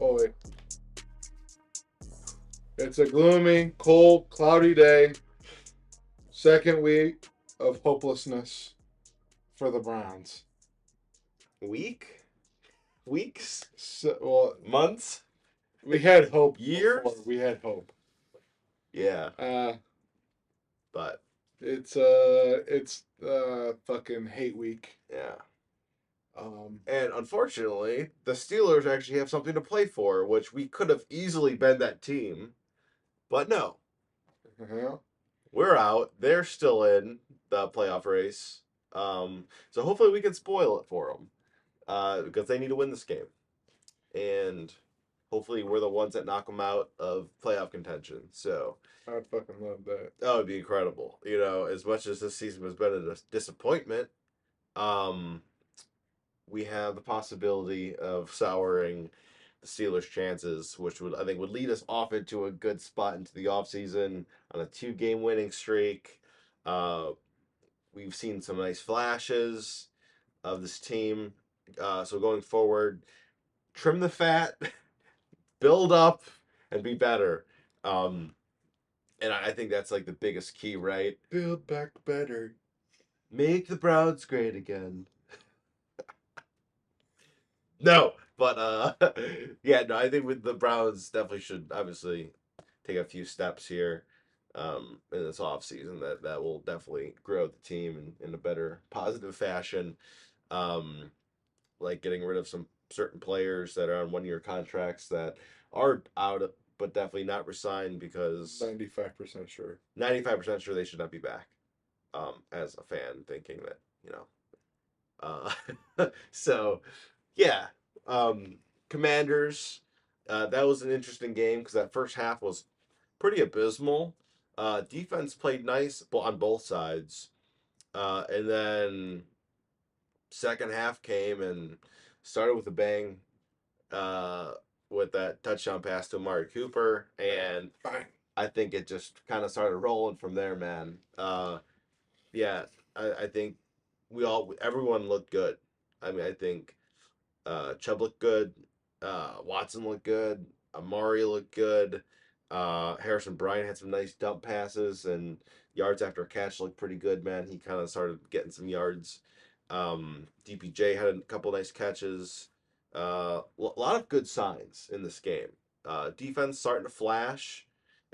Oh wait. It's a gloomy, cold, cloudy day. Second week of hopelessness for the Browns. Week, weeks, So, well, months. we had hope. Years? before. We had hope. Yeah, Uh, but it's uh, it's uh, fucking hate week. yeah. Um, And unfortunately, the Steelers actually have something to play for, which we could have easily been that team. But no, yeah. we're out. They're still in the playoff race. Um, so hopefully we can spoil it for them uh, because they need to win this game. And hopefully we're the ones that knock them out of playoff contention. So I'd fucking love that. that would be incredible. You know, as much as this season has been a dis- disappointment, um, we have the possibility of souring the Steelers' chances, which would I think would lead us off into a good spot into the offseason on a two game winning streak. Uh, we've seen some nice flashes of this team. Uh, so going forward, trim the fat, build up, and be better. Um, and I think that's like the biggest key, right? Build back better. Make the Browns great again. no, but uh yeah, no, I think with the Browns definitely should obviously take a few steps here um in this offseason that that will definitely grow the team in, in a better positive fashion. Um like getting rid of some certain players that are on one year contracts that are out but definitely not resigned because Ninety-five percent sure. 95% sure they should not be back um, as a fan thinking that you know uh, so yeah um, commanders uh, that was an interesting game because that first half was pretty abysmal uh, defense played nice on both sides uh, and then second half came and started with a bang uh, with that touchdown pass to Amari Cooper and Fine. I think it just kind of started rolling from there, man. Uh, yeah, I, I think we all, everyone looked good. I mean, I think uh, Chubb looked good. Uh, Watson looked good. Amari looked good. Uh, Harrison Bryant had some nice dump passes and yards after a catch looked pretty good, man. He kind of started getting some yards. Um, DPJ had a couple nice catches. A uh, lo- lot of good signs in this game. Uh, defense starting to flash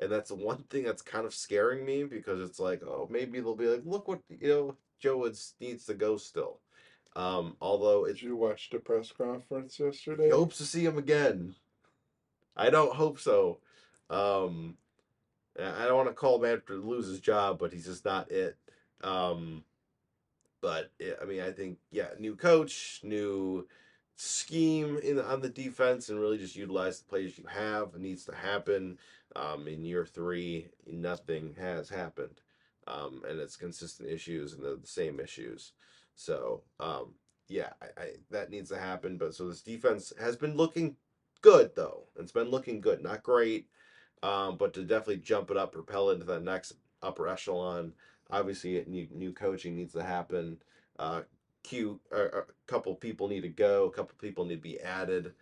and that's one thing that's kind of scaring me because it's like, oh, maybe they'll be like, look what you know, Joe Woods needs to go still. Um, although Did you watch the press conference yesterday? hopes to see him again. I don't hope so. Um, I I don't want to call him after to lose his job, but he's just not it. Um, but yeah, I mean, I think yeah, new coach, new scheme in on the defense, and really just utilize the players you have. It needs to happen. Um, in year three, nothing has happened, um, and it's consistent issues and the same issues. So um, yeah, I, I that needs to happen. But so this defense has been looking good though. It's been looking good, not great, um, but to definitely jump it up, propel into that next upper echelon. Obviously, new new coaching needs to happen. Uh, Q, a couple people need to go. A couple people need to be added.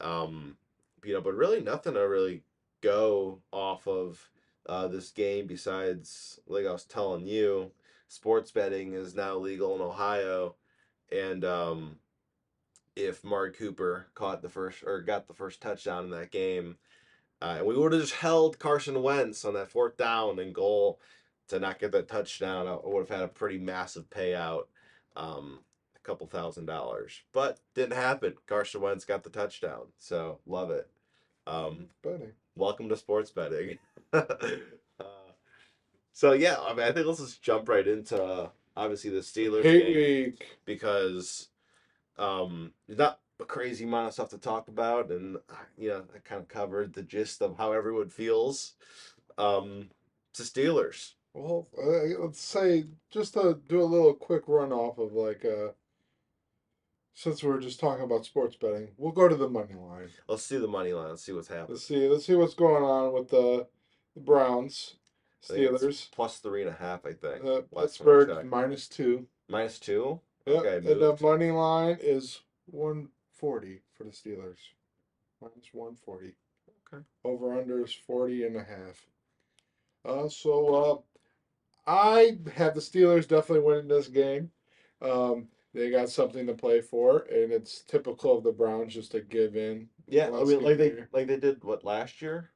Um, you know, but really nothing to really go off of uh, this game besides, like I was telling you, sports betting is now legal in Ohio, and um, if Amari Cooper caught the first or got the first touchdown in that game, uh, and we would have just held Carson Wentz on that fourth down and goal to not get that touchdown, I would have had a pretty massive payout, um, a couple thousand dollars. But didn't happen. Carson Wentz got the touchdown, so love it. Um, Betting. welcome to sports betting. so yeah, I mean, I think let's just jump right into uh, obviously the Steelers Hate game week. because um, there's not a crazy amount of stuff to talk about, and uh, you know, I kind of covered the gist of how everyone feels. Um, to Steelers, Well, uh, let's say just to do a little quick run off of like uh since we are just talking about sports betting, we'll go to the money line. let's see the money line. Let's see what's happening. Let's see. Let's see what's going on with the, the Browns, I think it's Steelers. plus three and a half, I think. Uh, last time I Pittsburgh minus two. minus two. Yep. Okay, and the money line is one forty for the Steelers. minus 140. Okay. Over under is 40 and a half. Uh, so uh, I have the Steelers definitely winning this game. Um, they got something to play for, and it's typical of the Browns just to give in. Yeah, I mean, get like they there. like they did what last year.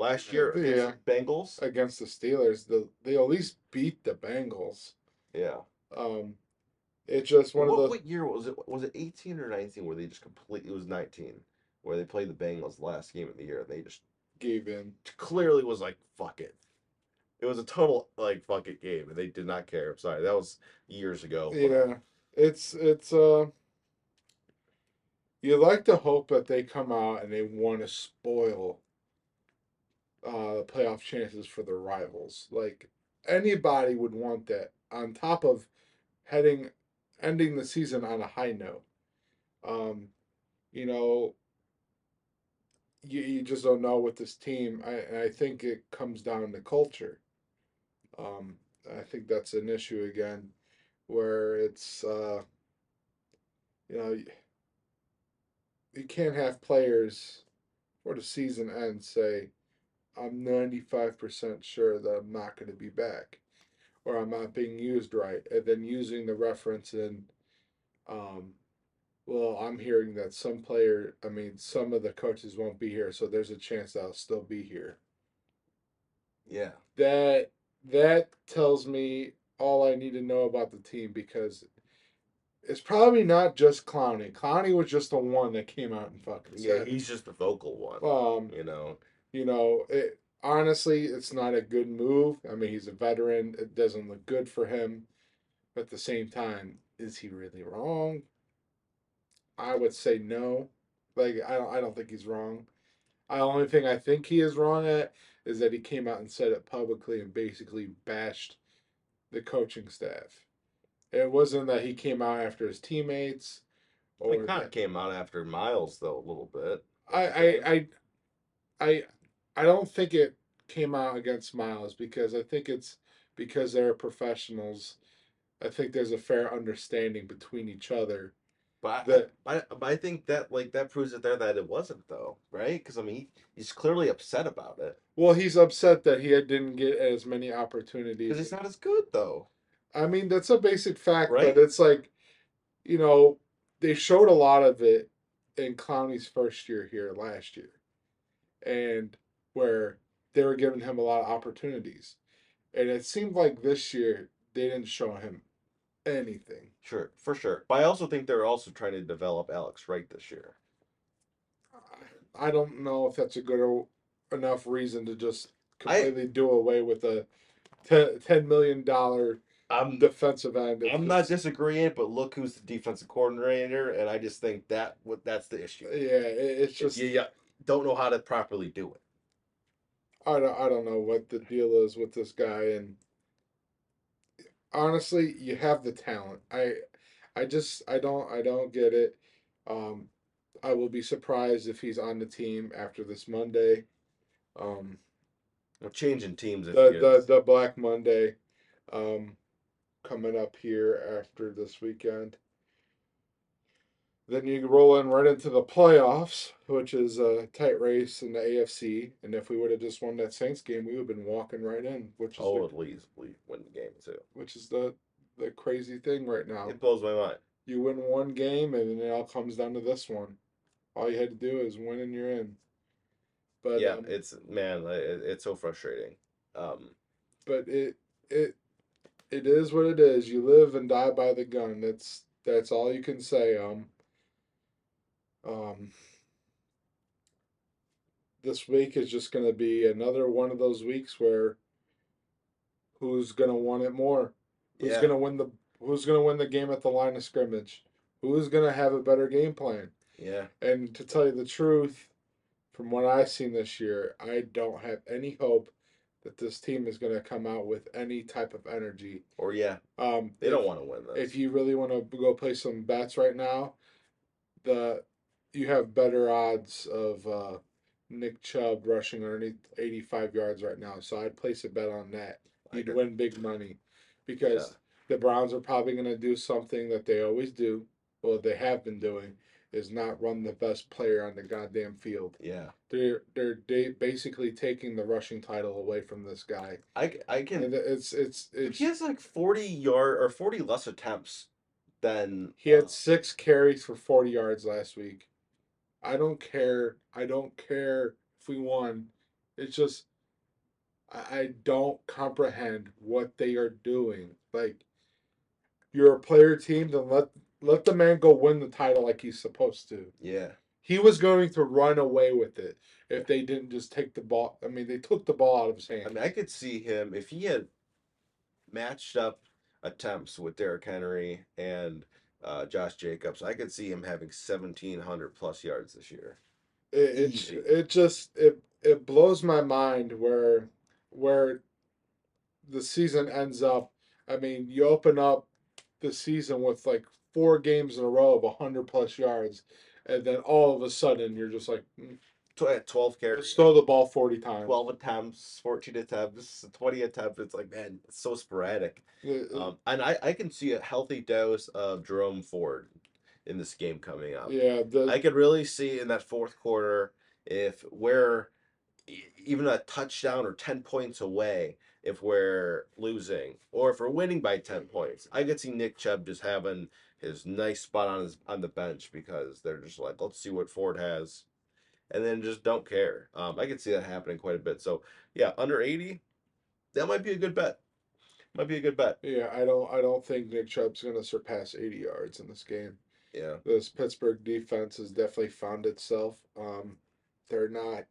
Last year Yeah. against Bengals. against the Steelers. The, they at least beat the Bengals. Yeah. Um, it's just one what, of the what year was it? Was it eighteen or nineteen? Where they just completely it was nineteen, where they played the Bengals last game of the year. and They just gave in. clearly was like fuck it. It was a total like fuck it game, and they did not care. I'm sorry, that was years ago. but- Yeah, it's it's uh. You like to hope that they come out and they want to spoil uh playoff chances for their rivals. Like anybody would want that on top of heading ending the season on a high note. Um, you know, you, you just don't know with this team. I I think it comes down to culture. Um, I think that's an issue again, where it's uh, you know, you, can't have players before the season ends say, "I'm 95 percent sure that I'm not going to be back," or "I'm not being used right," and then using the reference in, um, well, I'm hearing that some player, I mean, some of the coaches won't be here, so there's a chance that I'll still be here. yeah. That that tells me all I need to know about the team because it's probably not just Clowney. Clowney was just the one that came out and fucking Yeah, said. he's just the vocal one. um, you know. You know, it honestly, it's not a good move. I mean, he's a veteran. It doesn't look good for him. But at the same time, is he really wrong? I would say no. Like I don't I don't think he's wrong. The only thing I think he is wrong at is that he came out and said it publicly and basically bashed the coaching staff. It wasn't that he came out after his teammates He kind of came out after Myles though a little bit. I, I, I, I, I don't think it came out against Myles because I think it's because they're professionals. I think there's a fair understanding between each other. But that- I, but I think that like that proves it there that it wasn't though, right? Because I mean, he, he's clearly upset about it Well, he's upset that he didn't get as many opportunities. because he's not as good though. I mean, that's a basic fact, Right? but it's like, you know, they showed a lot of it in Clowney's first year here last year, and where they were giving him a lot of opportunities, and it seemed like this year they didn't show him anything. Sure, for sure. But I also think they're also trying to develop Alex Wright this year. I don't know if that's a good o- enough reason to just I- completely do away with a ten million dollar I'm defensive end. I'm not disagreeing, but look who's the defensive coordinator, and I just think that what that's the issue. Yeah, it, it's just you, you don't know how to properly do it. I don't, I don't know what the deal is with this guy and honestly you have the talent. I i just i don't i don't get it. Um i will be surprised if he's on the team after this monday. Um Well, changing teams the the, the black monday um coming up here after this weekend then you roll in right into the playoffs, which is a tight race in the AFC. And if we would have just won that Saints game, we would have been walking right in, which is oh, the, at least we win the game too. which is the the crazy thing right now. It blows my mind. You win one game, and then it all comes down to this one. All you had to do is win, and you're in. But yeah, um, it's man, it, it's so frustrating. Um, but it it it is what it is. You live and die by the gun. That's that's all you can say. Um. Um. This week is just going to be another one of those weeks where who's going to want it more? Who's Yeah. going to win the Who's going to win the game at the line of scrimmage? Who's going to have a better game plan? yeah, And to tell you the truth, from what I've seen this year, I don't have any hope that this team is going to come out with any type of energy. or yeah, Um, they don't want to win this. If you really want to go play some bets right now, the you have better odds of uh, Nick Chubb rushing underneath 85 yards right now. So I'd place a bet on that. You'd win big money because the Browns are probably going to do something that they always do. Well, they have been doing is not run the best player on the goddamn field. Yeah, They're they're basically taking the rushing title away from this guy. I I can. And it's it's it's he has like forty yard or forty less attempts than he had uh, six carries for forty yards last week. I don't care. I don't care if we won. It's just I, don't comprehend what they are doing. Like you're a player team, then let let the man go win the title like he's supposed to. yeah. He was going to run away with it if they didn't just take the ball. I mean, they took the ball out of his hand. I mean, I could see him if he had matched up attempts with Derrick Henry and uh, Josh Jacobs. I could see him having seventeen hundred plus yards this year. it, it, Easy. it just it it blows my mind where where the season ends up. I mean, you open up the season with like four games in a row of 100 plus yards, and then all of a sudden you're just like, "Mm, Tw- Twelve let's carries, throw the ball 40 times. twelve attempts, fourteen attempts, twenty attempts. It's like man, it's so sporadic. Uh, uh, Um, and I I can see a healthy dose of Jerome Ford in this game coming up. yeah, the, I could really see in that fourth quarter if we're e- even a touchdown or 10 points away if we're losing or if we're winning by 10 points. I could see Nick Chubb just having his nice spot on his on the bench because they're just like, let's see what Ford has. And then just don't care. Um, I could see that happening quite a bit. So yeah, under 80, that might be a good bet. Might be a good bet. yeah, I don't I don't think Nick Chubb's gonna surpass 80 yards in this game. Yeah. This Pittsburgh defense has definitely found itself. Um, they're not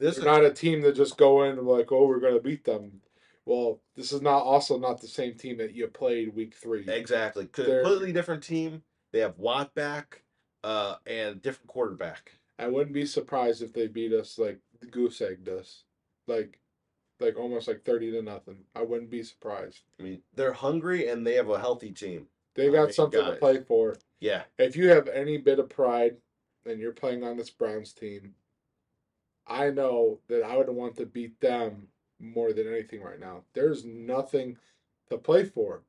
This They're is not a team that just go in and like, oh, we're gonna beat them. Well, this is not also not the same team that you played week three. exactly completely different team. They have Watt back uh, and different quarterback. I wouldn't be surprised if they beat us like the goose egged us, like, like almost like thirty to nothing. I wouldn't be surprised. I mean, they're hungry and they have a healthy team. They I got mean, something to play for. Yeah, If you have any bit of pride, and you're playing on this Browns team, I know that I would want to beat them more than anything right now. There's nothing to play for.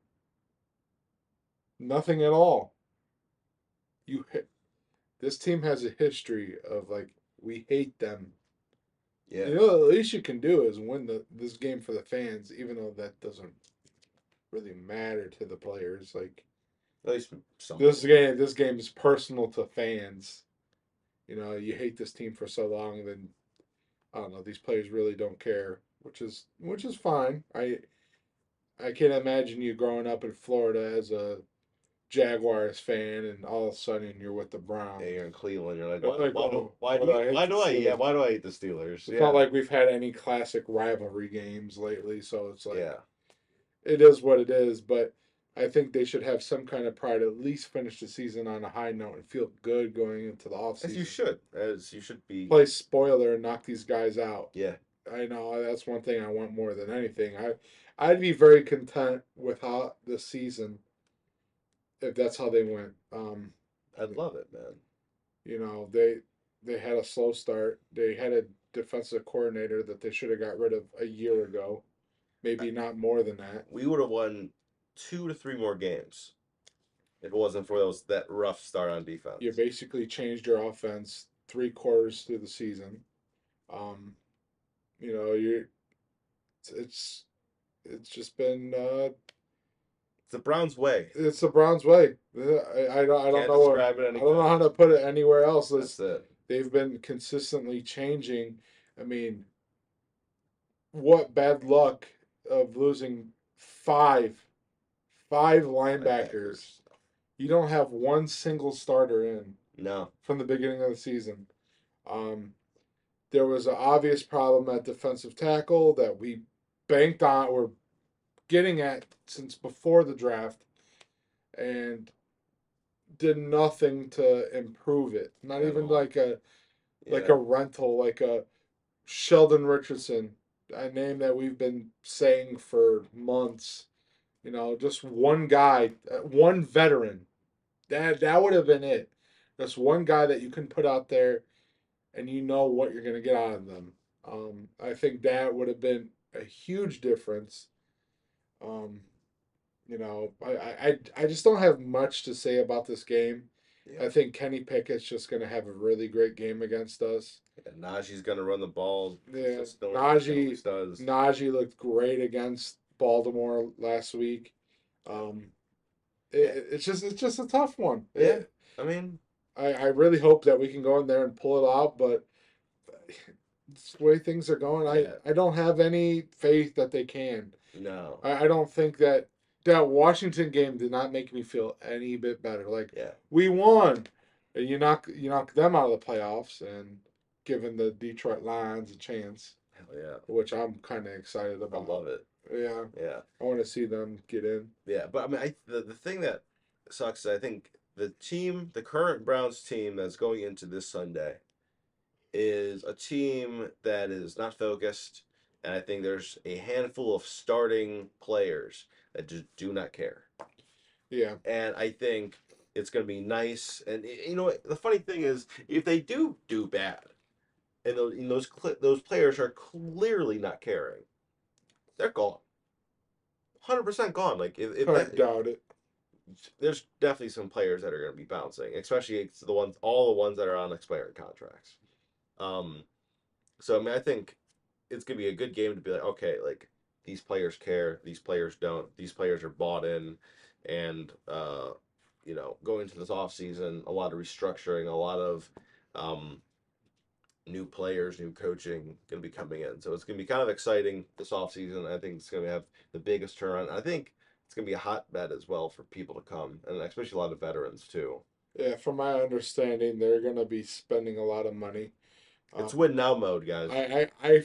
Nothing at all. You hit. This team has a history of like we hate them. yeah. You know, the least you can do is win the this game for the fans, even though that doesn't really matter to the players. Like At least some. this game, this game is personal to fans. You know, you hate this team for so long, then I don't know. These players really don't care, which is which is fine. I I can't imagine you growing up in Florida as a Jaguars fan, and all of a sudden you're with the Browns. Yeah, you're in Cleveland. You're like, why, like, why, do- why, do I why do I? Yeah, why do I hate the Steelers? It's yeah. not like we've had any classic rivalry games lately, so it's like yeah, it is what it is. But I think they should have some kind of pride. At least finish the season on a high note and feel good going into the offseason. as you should, as you should be. play spoiler and knock these guys out. Yeah, I know that's one thing I want more than anything. I I'd be very content with how the season if that's how they went. Um, I'd love it, man. you know, they they had a slow start. They had a defensive coordinator that they should have got rid of a year ago. Maybe not more than that. We would have won two to three more games if it wasn't for those that rough start on defense. You basically changed your offense three quarters through the season. Um, you know, you it's it's, it's just been uh, It's the Browns' way. it's the Browns way. Uh, I, I don't I don't know what, it I don't know how to put it anywhere else. It's, That's it. they've been consistently changing. I mean, what bad luck of losing five five linebackers. You don't have one single starter in No. from the beginning of the season. Um, there was an obvious problem at defensive tackle that we banked on. We're getting at since before the draft, and did nothing to improve it. Not At even all. like a like Yeah. a rental, like a Sheldon Richardson, a name that we've been saying for months. You know, just one guy, uh, one veteran. That that would have been it. Just one guy that you can put out there, and you know what you're gonna get out of them. Um, I think that would have been a huge difference. Um, you know, I, I I- just don't have much to say about this game. Yeah. I think Kenny Pickett's just going to have a really great game against us. And Najee's gonna run the ball. Yeah, Najee- does. Najee looked great against Baltimore last week. Um, it, it's just it's just a tough one. Yeah. I mean, I, I really hope that we can go in there and pull it out, but the way things are going, I, Yeah. I don't have any faith that they can. no. I, I don't think that that Washington game did not make me feel any bit better. Like Yeah. we won, and you knock you knock them out of the playoffs, and giving the Detroit Lions a chance, Hell yeah. which I'm kind of excited about. I love it. Yeah, Yeah. I want to see them get in. Yeah, but I mean, I the, the thing that sucks, is I think the team, the current Browns team that's going into this Sunday, is a team that is not focused, and I think there's a handful of starting players that just do not care, Yeah, and I think it's going to be nice. And you know, the funny thing is, if they do do bad, and those and those cl- those players are clearly not caring, they're gone. Hundred percent gone. Like if, if I that, doubt it. there's definitely some players that are going to be bouncing, especially the ones, all the ones that are on expired contracts. Um, so I mean, I think it's going to be a good game to be like, okay, like these players care, these players don't, these players are bought in, and uh, you know, going into this off season, a lot of restructuring, a lot of um, new players, new coaching going to be coming in. So it's going to be kind of exciting this off season. I think it's going to have the biggest turnaround. I think it's gonna be a hotbed as well for people to come, and especially a lot of veterans too. Yeah, from my understanding, they're gonna be spending a lot of money. It's Um, win now mode, guys. I, I I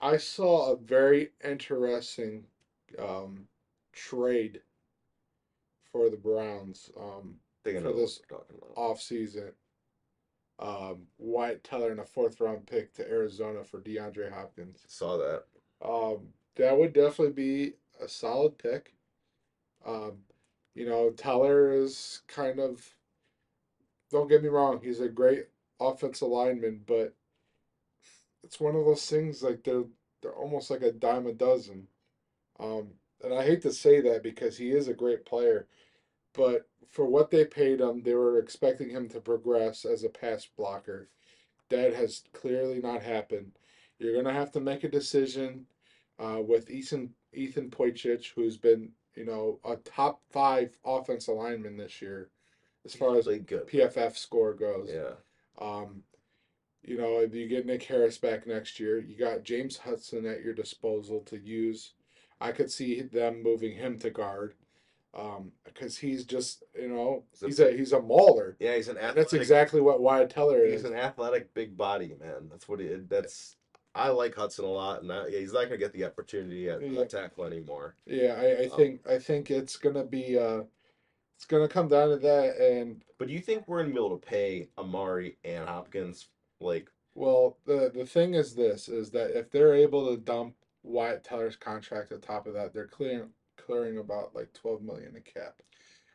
I saw a very interesting um, trade for the Browns um, for this off season. Um, Wyatt Teller and a fourth round pick to Arizona for DeAndre Hopkins. Saw that. Um, that would definitely be a solid pick. Um, you know, Teller is kind of. Don't get me wrong; he's a great offensive lineman, but it's one of those things like they're they're almost like a dime a dozen. Um, and I hate to say that because he is a great player, but for what they paid him, they were expecting him to progress as a pass blocker. That has clearly not happened. You're gonna have to make a decision uh, with Ethan Ethan Pocic, who's been you know a top five offensive lineman this year, as far as. PFF score goes. Yeah. Um, you know, if you get Nick Harris back next year, you got James Hudson at your disposal to use. I could see them moving him to guard, um, because he's just you know He's a he's a he's a mauler. Yeah, he's an And that's exactly what Wyatt Teller is. He's an athletic big body man. That's what he. That's. I like Hudson a lot, and I, yeah, he's not gonna get the opportunity at, Yeah. tackle anymore. Yeah, I, I Um, think I think it's gonna be uh, it's gonna come down to that, and But do you think we're gonna be able to pay Amari and Hopkins like? well, the the thing is this is that if they're able to dump Wyatt Teller's contract on top of that, they're clearing clearing about like twelve million in cap.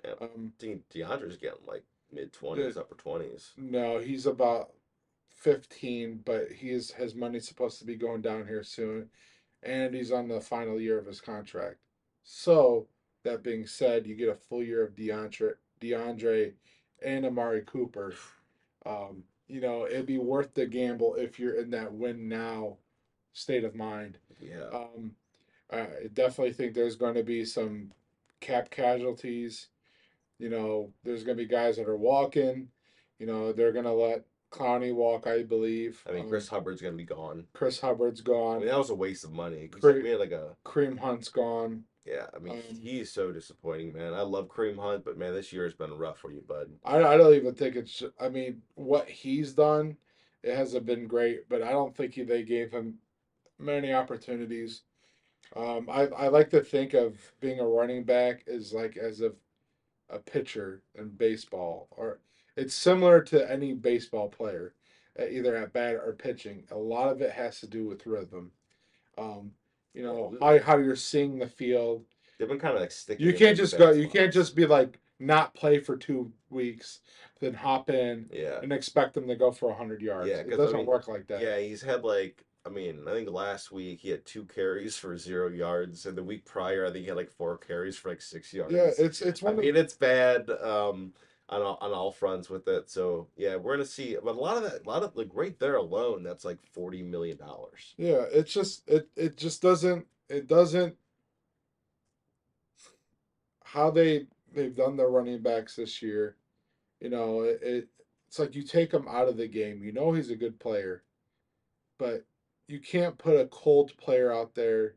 Yeah. Um, I think DeAndre's getting like mid twenties, upper twenties. no, he's about fifteen, but he is his money's supposed to be going down here soon, and he's on the final year of his contract. So that being said, you get a full year of DeAndre, DeAndre, and Amari Cooper. Um, you know, it'd be worth the gamble if you're in that win now state of mind. Yeah. Um, I definitely think there's going to be some cap casualties. You know, there's going to be guys that are walking. You know, they're going to let Clowney walk, I believe. I mean, Um, Chris Hubbard's gonna be gone. Chris Hubbard's gone. I mean, that was a waste of money. 'cause Great. We had like a Kareem Hunt's gone. Yeah. I mean, Um, he's so disappointing, man. I love Kareem Hunt, but man, this year has been rough for you, bud. I, I don't even think it's. I mean, what he's done, it hasn't been great, but I don't think he, they gave him many opportunities. Um, I, I like to think of being a running back as like as if a pitcher in baseball, or it's similar to any baseball player, uh, either at bat or pitching. A lot of it has to do with rhythm. Um, you know how, how you're seeing the field. They've been kind of like sticking. You can't just go. You can't just be like not play for two weeks, then hop in Yeah. and expect them to go for hundred yards. Yeah, it 'cause, I doesn't mean, work like that. Yeah, he's had like I mean, I think last week he had two carries for zero yards, and the week prior I think he had like four carries for like six yards. Yeah, it's it's I one. of, mean, it's bad. Um, on all, on all fronts with it. So yeah, we're gonna see. But a lot of that, a lot of like right there alone, that's like forty million dollars. Yeah, it's just it it just doesn't it doesn't how they they've done their running backs this year. You know, it, it it's like you take him out of the game. You know he's a good player, but you can't put a cold player out there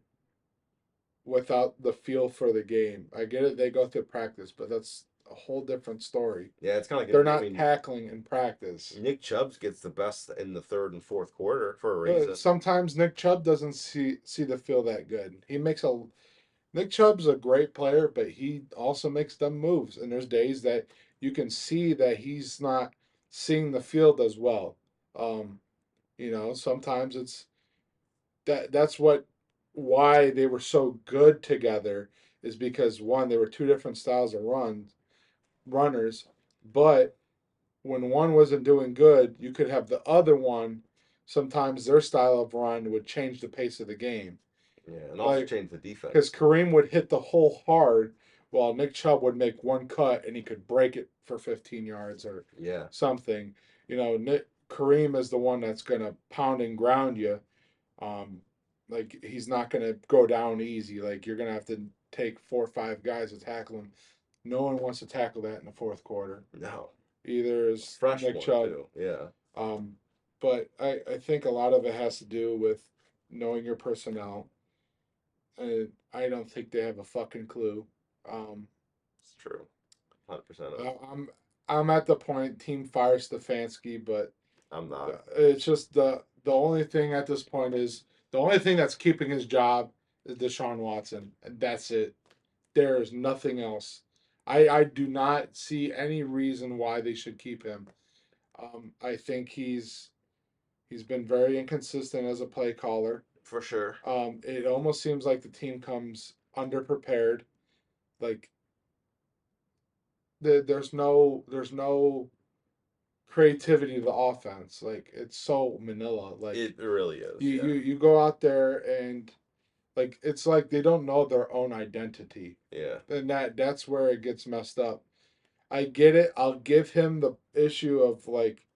without the feel for the game. I get it; they go through practice, but that's a whole different story. Yeah, it's kind of like They're I not mean, tackling in practice. Nick Chubb gets the best in the third and fourth quarter for a But reason. sometimes Nick Chubb doesn't see see the field that good. He makes a Nick Chubb's a great player, but he also makes dumb moves. And there's days that you can see that he's not seeing the field as well. Um, you know, sometimes it's that that's what why they were so good together is because one, they were two different styles of run runners, but when one wasn't doing good, you could have the other one. Sometimes their style of run would change the pace of the game yeah, and also like, change the defense. because Kareem would hit the hole hard, while Nick Chubb would make one cut and he could break it for 15 yards or Yeah, something. You know, Nick Kareem is the one that's gonna pound and ground you. Um, like he's not gonna go down easy. Like you're gonna have to take four or five guys to tackle him. No one wants to tackle that in the fourth quarter. no, Either is fresh Nick one Chubb. too. Yeah, Um, but I, I think a lot of it has to do with knowing your personnel. And I don't think they have a fucking clue. Um, it's true. Hundred percent. I- I'm I'm at the point team fire Stefanski, but I'm not. it's just the the only thing at this point is the only thing that's keeping his job is Deshaun Watson, and that's it. There is nothing else. I I do not see any reason why they should keep him. Um, I think he's he's been very inconsistent as a play caller. For sure. Um, it almost seems like the team comes underprepared. Like the, there's no there's no creativity to the offense. Like it's so manila. Like It really is. you, yeah. you you go out there and like it's like they don't know their own identity. yeah. And that that's where it gets messed up. I get it. I'll give him the issue of like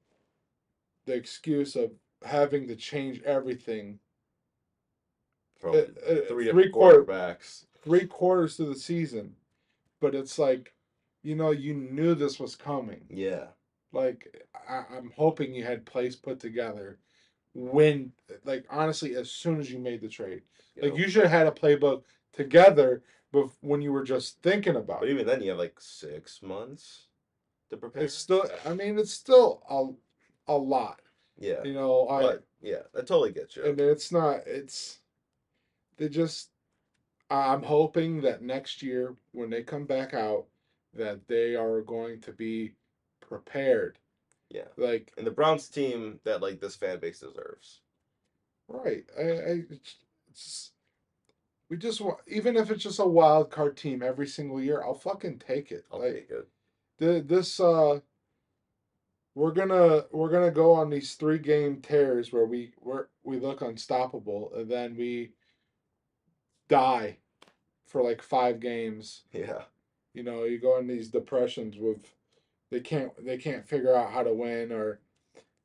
the excuse of having to change everything From uh, uh, three three quarter- quarterbacks. three quarters to the season, but it's like, you know, you knew this was coming. Yeah. Like, I, I'm hoping you had plays put together when, like, honestly, as soon as you made the trade. Like, you should have had a playbook together, but when you were just thinking about But it. even then, you have like six months to prepare. It's still, I mean, it's still a, a lot. yeah. You know, I, But yeah, I totally get you. and it's not, it's, they just, I'm hoping that next year when they come back out, that they are going to be prepared. Yeah. Like, and the Browns team that like this fan base deserves. right. I, I it's, it's we just want, even if it's just a wild card team every single year, I'll fucking take it. I'll like, take it. the, this, uh, we're gonna we're gonna go on these three game tears where we we're, we look unstoppable and then we die for like five games Yeah. you know you go in these depressions with they can't they can't figure out how to win or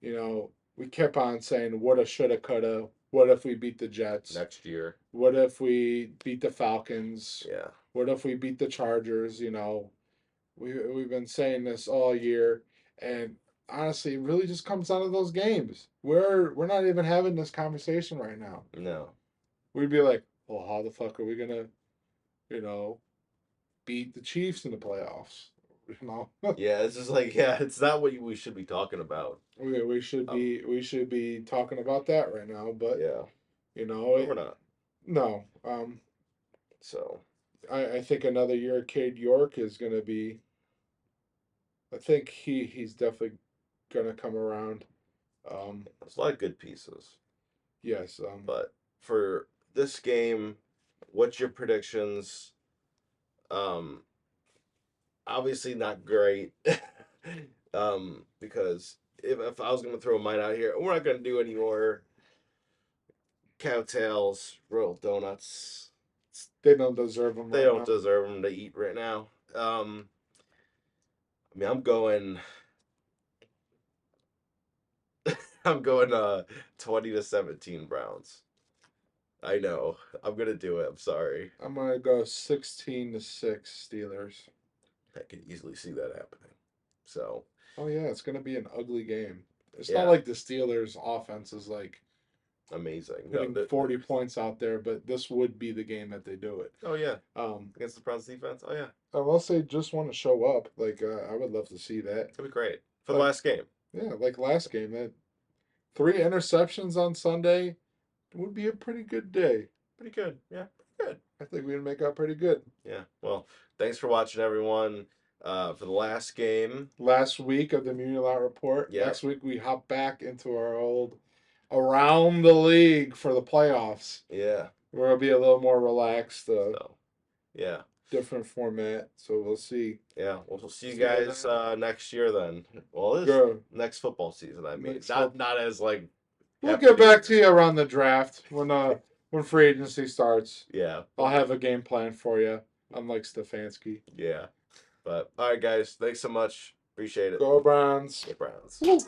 you know we kept on saying woulda shoulda coulda. What if we beat the jets? Next year. what if we beat the falcons? Yeah. what if we beat the chargers? You know we, we've been saying this all year and honestly it really just comes down to those games. We're we're not even having this conversation right now. No. we'd be like well how the fuck are we gonna you know beat the chiefs in the playoffs know Yeah, it's just like yeah, it's not what we should be talking about. We, we should Um, be we should be talking about that right now, but Yeah. you know, it- we're not. no. Um, So I, I think another year, Cade York is gonna be. I think he he's definitely gonna come around. Um, there's a lot of good pieces. yes. Um, But for this game, what's your predictions? Um obviously not great. um because if, if I was gonna throw a mine out here, we're not gonna do any more cowtails, royal donuts. they don't deserve them. They right don't now. deserve them to eat right now. Um I mean, I'm going. I'm going uh 20 to 17 Browns. I know. I'm gonna do it. I'm sorry. I'm gonna go sixteen to six Steelers. I could easily see that happening. So Oh yeah, it's gonna be an ugly game. It's Yeah. not like the Steelers' offense is like amazing. No, the- forty points out there, but this would be the game that they do it. Oh yeah, Um, against the Browns defense. Oh yeah, I will say, just want to show up, like uh, I would love to see that. that'd be great for the last game. Yeah, like last game, that three interceptions on Sunday would be a pretty good day. Pretty good. Yeah, good. I think we'd make out pretty good. Yeah. Well, thanks for watching, everyone. Uh, for the last game, Last week of the Munilot report. Yeah. Next week we hop back into our old around the league for the playoffs. yeah. Where it'll be a little more relaxed, uh, So, yeah, different format. So we'll see. yeah. Well, we'll see you See you guys then. uh, next year then. Well, this Go. next football season. I mean, Next not fo- not as like. We'll get back to you around the draft when uh when free agency starts. Yeah. I'll have a game plan for you. Unlike Stefanski. Yeah. But all right, guys. Thanks so much. Appreciate it. Go Browns. Go Browns. Woo.